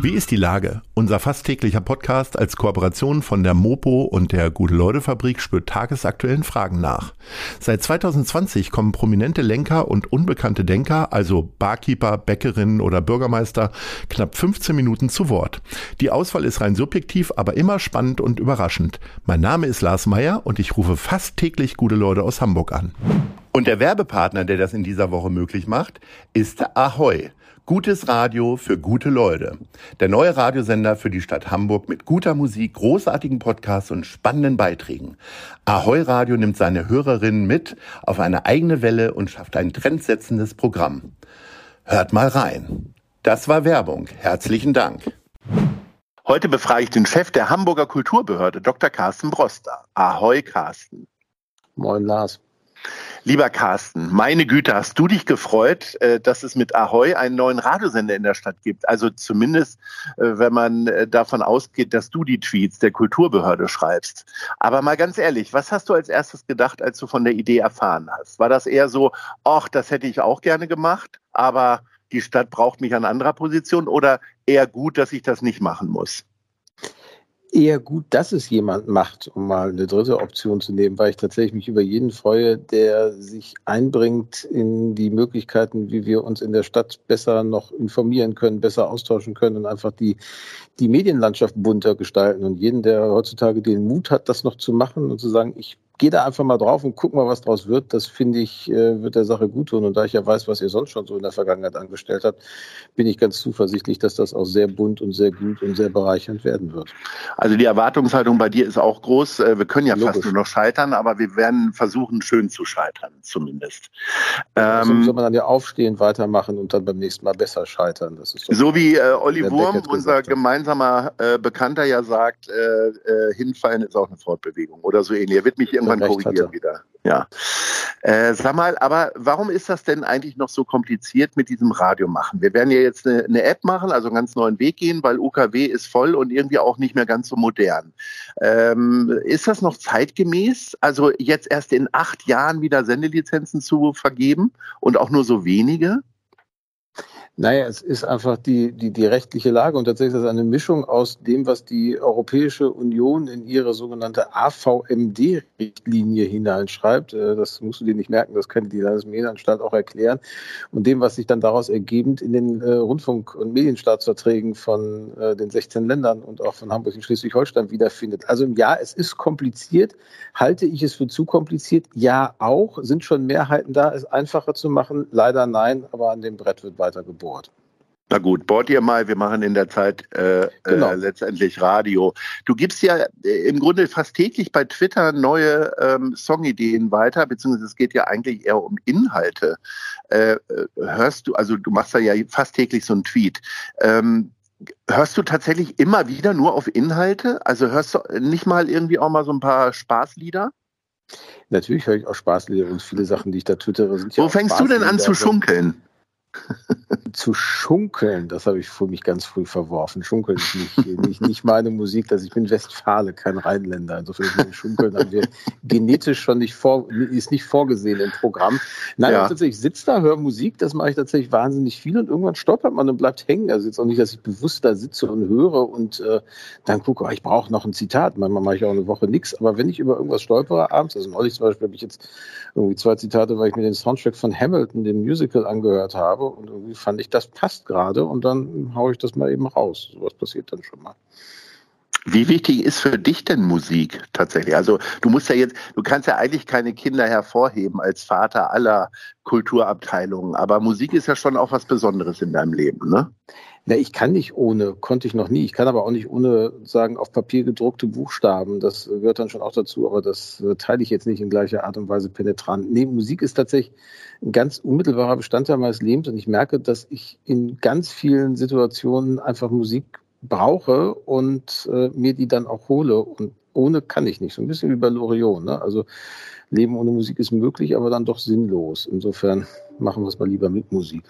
Wie ist die Lage? Unser fast täglicher Podcast als Kooperation von der Mopo und der Gute-Leute-Fabrik spürt tagesaktuellen Fragen nach. Seit 2020 kommen prominente Lenker und unbekannte Denker, also Barkeeper, Bäckerinnen oder Bürgermeister, knapp 15 Minuten zu Wort. Die Auswahl ist rein subjektiv, aber immer spannend und überraschend. Mein Name ist Lars Meyer und ich rufe fast täglich gute Leute aus Hamburg an. Und der Werbepartner, der das in dieser Woche möglich macht, ist Ahoy. Gutes Radio für gute Leute. Der neue Radiosender für die Stadt Hamburg mit guter Musik, großartigen Podcasts und spannenden Beiträgen. Ahoi Radio nimmt seine Hörerinnen mit auf eine eigene Welle und schafft ein trendsetzendes Programm. Hört mal rein. Das war Werbung. Herzlichen Dank. Heute befrage ich den Chef der Hamburger Kulturbehörde, Dr. Carsten Broster. Ahoi, Carsten. Moin, Lars. Lieber Carsten, meine Güte, hast du dich gefreut, äh, dass es mit Ahoy einen neuen Radiosender in der Stadt gibt? Also zumindest, äh, wenn man äh, davon ausgeht, dass du die Tweets der Kulturbehörde schreibst. Aber mal ganz ehrlich, was hast du als erstes gedacht, als du von der Idee erfahren hast? War das eher so, ach, das hätte ich auch gerne gemacht, aber die Stadt braucht mich an anderer Position oder eher gut, dass ich das nicht machen muss? Eher gut, dass es jemand macht, um mal eine dritte Option zu nehmen, weil ich tatsächlich mich über jeden freue, der sich einbringt in die Möglichkeiten, wie wir uns in der Stadt besser noch informieren können, besser austauschen können und einfach die, die Medienlandschaft bunter gestalten. Und jeden, der heutzutage den Mut hat, das noch zu machen und zu sagen, ich geh da einfach mal drauf und guck mal, was draus wird. Das finde ich, äh, wird der Sache gut tun. Und da ich ja weiß, was ihr sonst schon so in der Vergangenheit angestellt habt, bin ich ganz zuversichtlich, dass das auch sehr bunt und sehr gut und sehr bereichernd werden wird. Also die Erwartungshaltung bei dir ist auch groß. Äh, wir können ja Logisch. fast nur noch scheitern, aber wir werden versuchen, schön zu scheitern, zumindest. Also ähm, soll man dann ja aufstehen, weitermachen und dann beim nächsten Mal besser scheitern. Das ist so wie äh, Olli Wurm, unser gemeinsamer äh, Bekannter, ja sagt, äh, äh, hinfallen ist auch eine Fortbewegung oder so ähnlich. Er wird mich irgendwann korrigieren wieder. Ja. Äh, sag mal, aber warum ist das denn eigentlich noch so kompliziert mit diesem Radio machen? Wir werden ja jetzt eine, eine, App machen, also einen ganz neuen Weg gehen, weil UKW ist voll und irgendwie auch nicht mehr ganz so modern. Ähm, ist das noch zeitgemäß? Also jetzt erst in acht Jahren wieder Sendelizenzen zu vergeben und auch nur so wenige? Naja, es ist einfach die, die, die rechtliche Lage und tatsächlich ist es eine Mischung aus dem, was die Europäische Union in ihre sogenannte AVMD-Richtlinie hineinschreibt. Äh, das musst du dir nicht merken, das könnte die Landesmedienanstalt auch erklären. Und dem, was sich dann daraus ergebend in den äh, Rundfunk- und Medienstaatsverträgen von äh, den 16 Ländern und auch von Hamburg und Schleswig-Holstein wiederfindet. Also ja, es ist kompliziert. Halte ich es für zu kompliziert? Ja, auch. Sind schon Mehrheiten da, es einfacher zu machen? Leider nein, aber an dem Brett wird weiter bohrt. Na gut, bohrt ihr mal, wir machen in der Zeit äh, genau. äh, letztendlich Radio. Du gibst ja äh, im Grunde fast täglich bei Twitter neue ähm, Songideen weiter, beziehungsweise es geht ja eigentlich eher um Inhalte. Äh, äh hörst du, also du machst da ja fast täglich so einen Tweet. Ähm, hörst du tatsächlich immer wieder nur auf Inhalte? Also hörst du nicht mal irgendwie auch mal so ein paar Spaßlieder? Natürlich höre ich auch Spaßlieder und viele Sachen, die ich da twittere. Sind Wo ja fängst du denn an zu schunkeln? Zu schunkeln, das habe ich für mich ganz früh verworfen. Schunkeln ist nicht, nicht, nicht meine Musik, dass ich bin Westfale, kein Rheinländer. Insofern ist Schunkeln haben wir genetisch schon nicht vor, ist nicht vorgesehen im Programm. Nein, ja. tatsächlich sitze da, höre Musik, das mache ich tatsächlich wahnsinnig viel und irgendwann stolpert man und bleibt hängen. Also jetzt auch nicht, dass ich bewusst da sitze und höre und äh, dann gucke, oh, ich brauche noch ein Zitat. Manchmal mache ich auch eine Woche nichts, aber wenn ich über irgendwas stolpere abends, also neulich zum Beispiel habe ich jetzt irgendwie zwei Zitate, weil ich mir den Soundtrack von Hamilton, dem Musical, angehört habe und irgendwie fand ich, das passt gerade und dann haue ich das mal eben raus. Sowas passiert dann schon mal. Wie wichtig ist für dich denn Musik tatsächlich? Also du musst ja jetzt, du kannst ja eigentlich keine Kinder hervorheben als Vater aller Kulturabteilungen, aber Musik ist ja schon auch was Besonderes in deinem Leben, ne? Na, ich kann nicht ohne, konnte ich noch nie. Ich kann aber auch nicht ohne sagen auf Papier gedruckte Buchstaben. Das gehört dann schon auch dazu, aber das äh, teile ich jetzt nicht in gleicher Art und Weise penetrant. Nee, Musik ist tatsächlich ein ganz unmittelbarer Bestandteil meines Lebens und ich merke, dass ich in ganz vielen Situationen einfach Musik brauche und äh, mir die dann auch hole. Und ohne kann ich nicht. So ein bisschen wie bei Loriot. Ne? Also Leben ohne Musik ist möglich, aber dann doch sinnlos. Insofern machen wir es mal lieber mit Musik.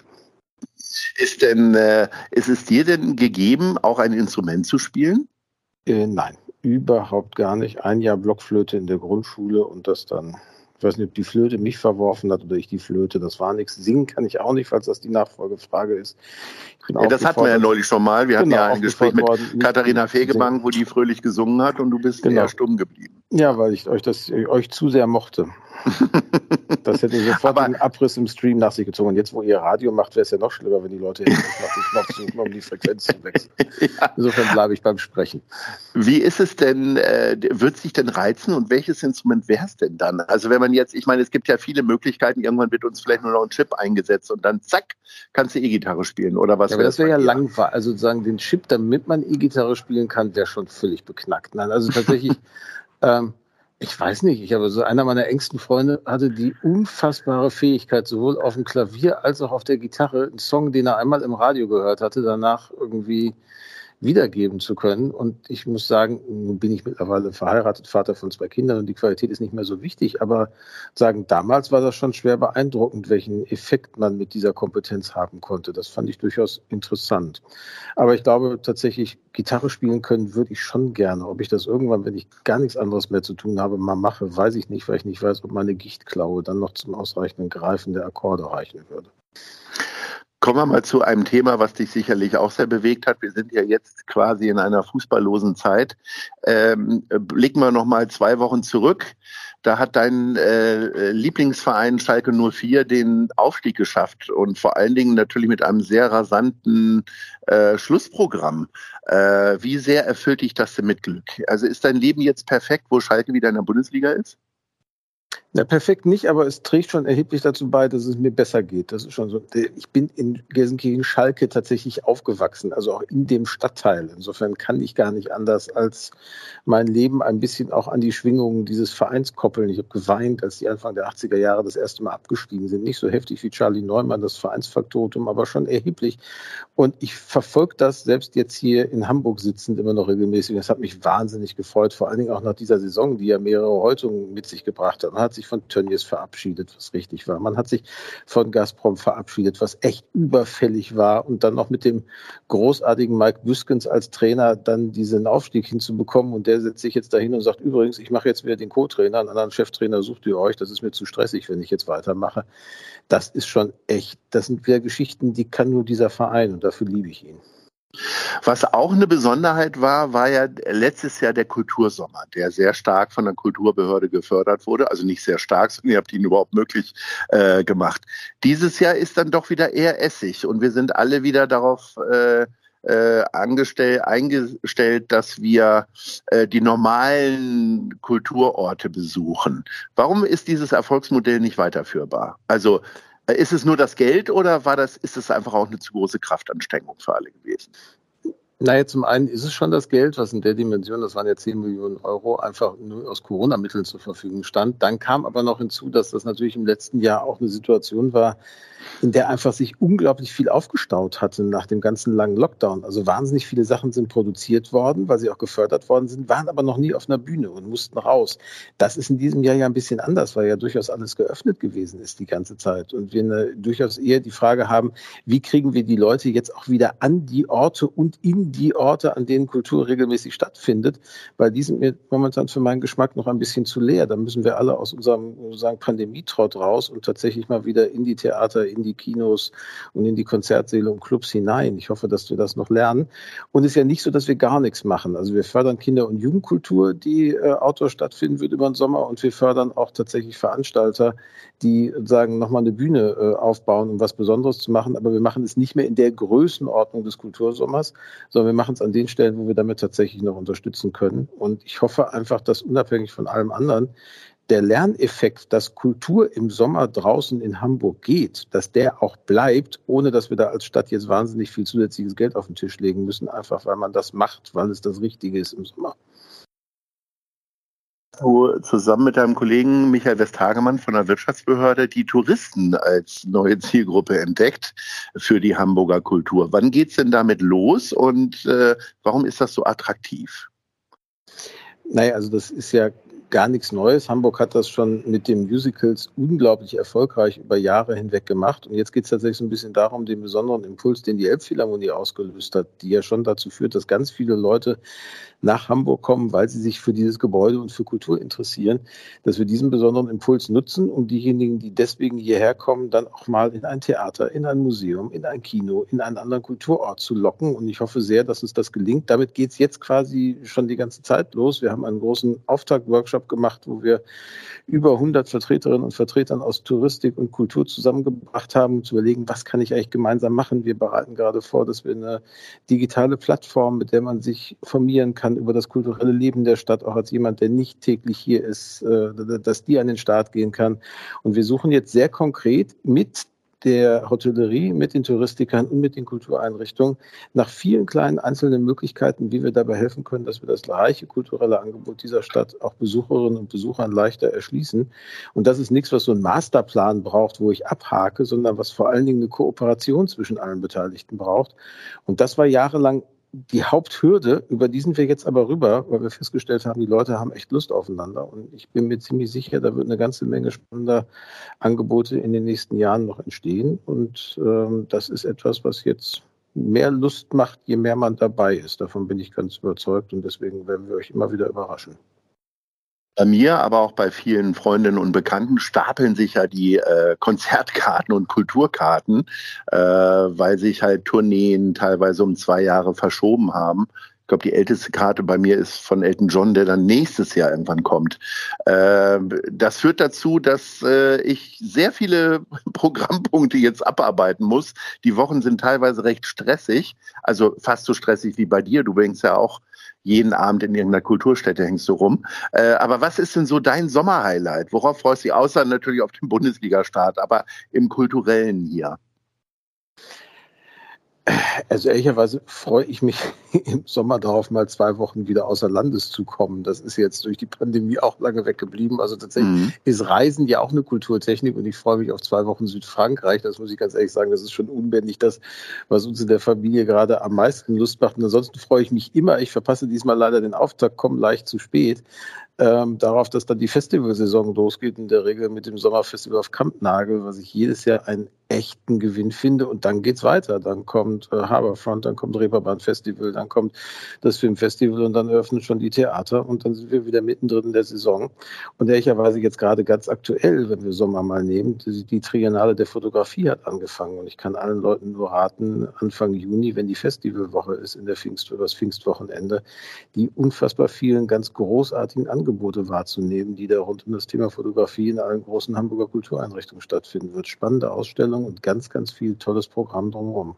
Ist denn, äh, ist es dir denn gegeben, auch ein Instrument zu spielen? Äh, nein, überhaupt gar nicht. Ein Jahr Blockflöte in der Grundschule und das dann ich weiß nicht, ob die Flöte mich verworfen hat oder ich die Flöte. Das war nichts. Singen kann ich auch nicht, falls das die Nachfolgefrage ist. Ja, das hatten wir ja neulich schon mal. Wir hatten genau, ja ein Gespräch mit Katharina Fegebank, wo die fröhlich gesungen hat und du bist genau. eher stumm geblieben. Ja, weil ich euch das euch zu sehr mochte. Das hätte sofort Aber, einen Abriss im Stream nach sich gezogen. Und jetzt, wo ihr Radio macht, wäre es ja noch schlimmer, wenn die Leute jetzt nach dem suchen, um die Frequenz zu wechseln. ja. Insofern bleibe ich beim Sprechen. Wie ist es denn, äh, wird sich denn reizen und welches Instrument wäre es denn dann? Also wenn man jetzt, ich meine, es gibt ja viele Möglichkeiten, irgendwann wird uns vielleicht nur noch ein Chip eingesetzt und dann zack, kannst du E-Gitarre spielen oder was? Ja, aber das wäre ja langweilig. Also sozusagen den Chip, damit man E-Gitarre spielen kann, wäre schon völlig beknackt. Nein, also tatsächlich ähm, ich weiß nicht, ich habe so einer meiner engsten Freunde hatte die unfassbare Fähigkeit, sowohl auf dem Klavier als auch auf der Gitarre, einen Song, den er einmal im Radio gehört hatte, danach irgendwie wiedergeben zu können. Und ich muss sagen, nun bin ich mittlerweile verheiratet, Vater von zwei Kindern und die Qualität ist nicht mehr so wichtig. Aber sagen, damals war das schon schwer beeindruckend, welchen Effekt man mit dieser Kompetenz haben konnte. Das fand ich durchaus interessant. Aber ich glaube tatsächlich, Gitarre spielen können würde ich schon gerne. Ob ich das irgendwann, wenn ich gar nichts anderes mehr zu tun habe, mal mache, weiß ich nicht, weil ich nicht weiß, ob meine Gichtklaue dann noch zum ausreichenden Greifen der Akkorde reichen würde. Kommen wir mal zu einem Thema, was dich sicherlich auch sehr bewegt hat. Wir sind ja jetzt quasi in einer fußballlosen Zeit. Ähm, blicken wir noch mal zwei Wochen zurück. Da hat dein äh, Lieblingsverein Schalke 04 den Aufstieg geschafft und vor allen Dingen natürlich mit einem sehr rasanten äh, Schlussprogramm. Äh, wie sehr erfüllt dich das denn mit Glück? Also ist dein Leben jetzt perfekt, wo Schalke wieder in der Bundesliga ist? Na, perfekt nicht, aber es trägt schon erheblich dazu bei, dass es mir besser geht. Das ist schon so. Ich bin in Gelsenkirchen-Schalke tatsächlich aufgewachsen, also auch in dem Stadtteil. Insofern kann ich gar nicht anders als mein Leben ein bisschen auch an die Schwingungen dieses Vereins koppeln. Ich habe geweint, als die Anfang der 80er Jahre das erste Mal abgestiegen sind. Nicht so heftig wie Charlie Neumann, das Vereinsfaktotum, aber schon erheblich. Und ich verfolge das selbst jetzt hier in Hamburg sitzend immer noch regelmäßig. Das hat mich wahnsinnig gefreut, vor allen Dingen auch nach dieser Saison, die ja mehrere Häutungen mit sich gebracht hat. Man hat sich von Tönnies verabschiedet, was richtig war. Man hat sich von Gazprom verabschiedet, was echt überfällig war. Und dann noch mit dem großartigen Mike Büskens als Trainer dann diesen Aufstieg hinzubekommen. Und der setzt sich jetzt dahin und sagt, übrigens, ich mache jetzt wieder den Co-Trainer, einen anderen Cheftrainer sucht ihr euch. Das ist mir zu stressig, wenn ich jetzt weitermache. Das ist schon echt, das sind wieder Geschichten, die kann nur dieser Verein und dafür liebe ich ihn. Was auch eine Besonderheit war, war ja letztes Jahr der Kultursommer, der sehr stark von der Kulturbehörde gefördert wurde. Also nicht sehr stark, sondern ihr habt ihn überhaupt möglich äh, gemacht. Dieses Jahr ist dann doch wieder eher Essig und wir sind alle wieder darauf äh, äh, angestellt, eingestellt, dass wir äh, die normalen Kulturorte besuchen. Warum ist dieses Erfolgsmodell nicht weiterführbar? Also ist es nur das Geld oder war das, ist es einfach auch eine zu große Kraftanstrengung für alle gewesen? Naja, zum einen ist es schon das Geld, was in der Dimension, das waren ja 10 Millionen Euro, einfach nur aus Corona-Mitteln zur Verfügung stand. Dann kam aber noch hinzu, dass das natürlich im letzten Jahr auch eine Situation war, in der einfach sich unglaublich viel aufgestaut hatte nach dem ganzen langen Lockdown. Also wahnsinnig viele Sachen sind produziert worden, weil sie auch gefördert worden sind, waren aber noch nie auf einer Bühne und mussten raus. Das ist in diesem Jahr ja ein bisschen anders, weil ja durchaus alles geöffnet gewesen ist die ganze Zeit. Und wir eine, durchaus eher die Frage haben, wie kriegen wir die Leute jetzt auch wieder an die Orte und in die Orte, an denen Kultur regelmäßig stattfindet, weil die sind mir momentan für meinen Geschmack noch ein bisschen zu leer. Da müssen wir alle aus unserem sozusagen Pandemietrott raus und tatsächlich mal wieder in die Theater, in die Kinos und in die Konzertsäle und Clubs hinein. Ich hoffe, dass wir das noch lernen. Und es ist ja nicht so, dass wir gar nichts machen. Also wir fördern Kinder- und Jugendkultur, die äh, outdoor stattfinden wird über den Sommer und wir fördern auch tatsächlich Veranstalter, die sagen, nochmal eine Bühne äh, aufbauen, um was Besonderes zu machen. Aber wir machen es nicht mehr in der Größenordnung des Kultursommers, sondern wir machen es an den Stellen, wo wir damit tatsächlich noch unterstützen können. Und ich hoffe einfach, dass unabhängig von allem anderen der Lerneffekt, dass Kultur im Sommer draußen in Hamburg geht, dass der auch bleibt, ohne dass wir da als Stadt jetzt wahnsinnig viel zusätzliches Geld auf den Tisch legen müssen, einfach weil man das macht, weil es das Richtige ist im Sommer. Du zusammen mit deinem Kollegen Michael Westhagemann von der Wirtschaftsbehörde die Touristen als neue Zielgruppe entdeckt für die Hamburger Kultur. Wann geht es denn damit los und äh, warum ist das so attraktiv? Naja, also das ist ja gar nichts Neues. Hamburg hat das schon mit den Musicals unglaublich erfolgreich über Jahre hinweg gemacht. Und jetzt geht es tatsächlich so ein bisschen darum, den besonderen Impuls, den die Elbphilharmonie ausgelöst hat, die ja schon dazu führt, dass ganz viele Leute nach Hamburg kommen, weil sie sich für dieses Gebäude und für Kultur interessieren, dass wir diesen besonderen Impuls nutzen, um diejenigen, die deswegen hierher kommen, dann auch mal in ein Theater, in ein Museum, in ein Kino, in einen anderen Kulturort zu locken. Und ich hoffe sehr, dass uns das gelingt. Damit geht es jetzt quasi schon die ganze Zeit los. Wir haben einen großen Auftaktworkshop gemacht, wo wir über 100 Vertreterinnen und Vertretern aus Touristik und Kultur zusammengebracht haben, um zu überlegen, was kann ich eigentlich gemeinsam machen. Wir bereiten gerade vor, dass wir eine digitale Plattform, mit der man sich formieren kann, kann über das kulturelle Leben der Stadt, auch als jemand, der nicht täglich hier ist, äh, dass die an den Start gehen kann. Und wir suchen jetzt sehr konkret mit der Hotellerie, mit den Touristikern und mit den Kultureinrichtungen nach vielen kleinen einzelnen Möglichkeiten, wie wir dabei helfen können, dass wir das reiche kulturelle Angebot dieser Stadt auch Besucherinnen und Besuchern leichter erschließen. Und das ist nichts, was so einen Masterplan braucht, wo ich abhake, sondern was vor allen Dingen eine Kooperation zwischen allen Beteiligten braucht. Und das war jahrelang die Haupthürde, über die sind wir jetzt aber rüber, weil wir festgestellt haben, die Leute haben echt Lust aufeinander. Und ich bin mir ziemlich sicher, da wird eine ganze Menge spannender Angebote in den nächsten Jahren noch entstehen. Und ähm, das ist etwas, was jetzt mehr Lust macht, je mehr man dabei ist. Davon bin ich ganz überzeugt und deswegen werden wir euch immer wieder überraschen. Bei mir, aber auch bei vielen Freundinnen und Bekannten stapeln sich ja die äh, Konzertkarten und Kulturkarten, äh, weil sich halt Tourneen teilweise um zwei Jahre verschoben haben. Ich glaube, die älteste Karte bei mir ist von Elton John, der dann nächstes Jahr irgendwann kommt. Äh, das führt dazu, dass äh, ich sehr viele Programmpunkte jetzt abarbeiten muss. Die Wochen sind teilweise recht stressig, also fast so stressig wie bei dir. Du bringst ja auch jeden Abend in irgendeiner Kulturstätte hängst du rum. Äh, aber was ist denn so dein Sommerhighlight? Worauf freust du dich außer natürlich auf den Bundesliga-Start, aber im kulturellen hier? Also ehrlicherweise freue ich mich im Sommer darauf, mal zwei Wochen wieder außer Landes zu kommen. Das ist jetzt durch die Pandemie auch lange weggeblieben. Also tatsächlich mhm. ist Reisen ja auch eine Kulturtechnik und ich freue mich auf zwei Wochen Südfrankreich. Das muss ich ganz ehrlich sagen, das ist schon unbändig das, was uns in der Familie gerade am meisten Lust macht. Und ansonsten freue ich mich immer, ich verpasse diesmal leider den Auftakt, komme leicht zu spät, ähm, darauf, dass dann die Festivalsaison losgeht, in der Regel mit dem Sommerfestival auf Kampnagel, was ich jedes Jahr einen echten Gewinn finde. Und dann geht's weiter. Dann kommt äh, Harbourfront, dann kommt Reeperbahn Festival, dann kommt das Filmfestival und dann öffnen schon die Theater und dann sind wir wieder mittendrin in der Saison. Und ehrlicherweise jetzt gerade ganz aktuell, wenn wir Sommer mal nehmen, die, die Triennale der Fotografie hat angefangen. Und ich kann allen Leuten nur raten, Anfang Juni, wenn die Festivalwoche ist, in der Pfingst, über das Pfingstwochenende, die unfassbar vielen ganz großartigen Angebote wahrzunehmen, die da rund um das Thema Fotografie in allen großen Hamburger Kultureinrichtungen stattfinden wird. Spannende Ausstellungen und ganz, ganz viel tolles Programm drumherum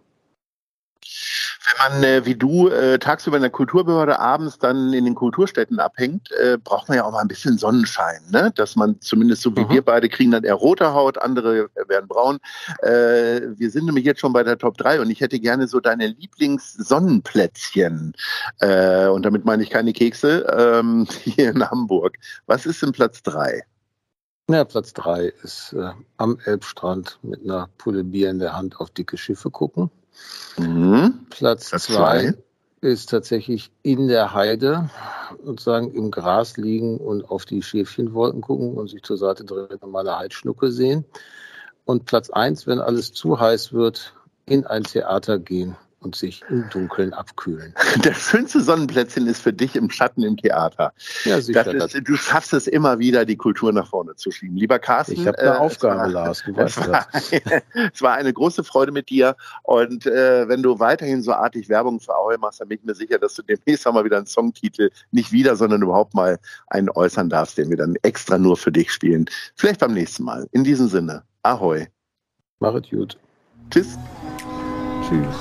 wenn man äh, wie du äh, tagsüber in der Kulturbehörde abends dann in den Kulturstätten abhängt, äh, braucht man ja auch mal ein bisschen Sonnenschein, ne? Dass man zumindest so wie mhm. wir beide kriegen dann eher rote Haut, andere werden braun. Äh, wir sind nämlich jetzt schon bei der Top 3 und ich hätte gerne so deine Lieblingssonnenplätzchen. Äh, und damit meine ich keine Kekse ähm, hier in Hamburg. Was ist denn Platz 3? Ja, Platz 3 ist äh, am Elbstrand mit einer Pulle Bier in der Hand auf dicke Schiffe gucken. Mhm. Platz 2 ist tatsächlich in der Heide sozusagen im Gras liegen und auf die Schäfchenwolken gucken und sich zur Seite drehen und mal eine Heidschnucke sehen. Und Platz 1, wenn alles zu heiß wird, in ein Theater gehen und sich im Dunkeln abkühlen. Das schönste Sonnenplätzchen ist für dich im Schatten im Theater. Ja, sicher. Das ist, du schaffst es immer wieder, die Kultur nach vorne zu schieben. Lieber Carsten. Ich habe eine äh, Aufgabe, war, Lars. Du weißt es war, es war eine große Freude mit dir. Und äh, wenn du weiterhin so artig Werbung für Aue machst, dann bin ich mir sicher, dass du demnächst auch mal wieder einen Songtitel nicht wieder, sondern überhaupt mal einen äußern darfst, den wir dann extra nur für dich spielen. Vielleicht beim nächsten Mal. In diesem Sinne, Ahoi. Mach es gut. Tschüss. Tschüss.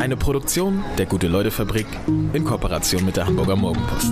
Eine Produktion der Gute-Leute-Fabrik in Kooperation mit der Hamburger Morgenpost.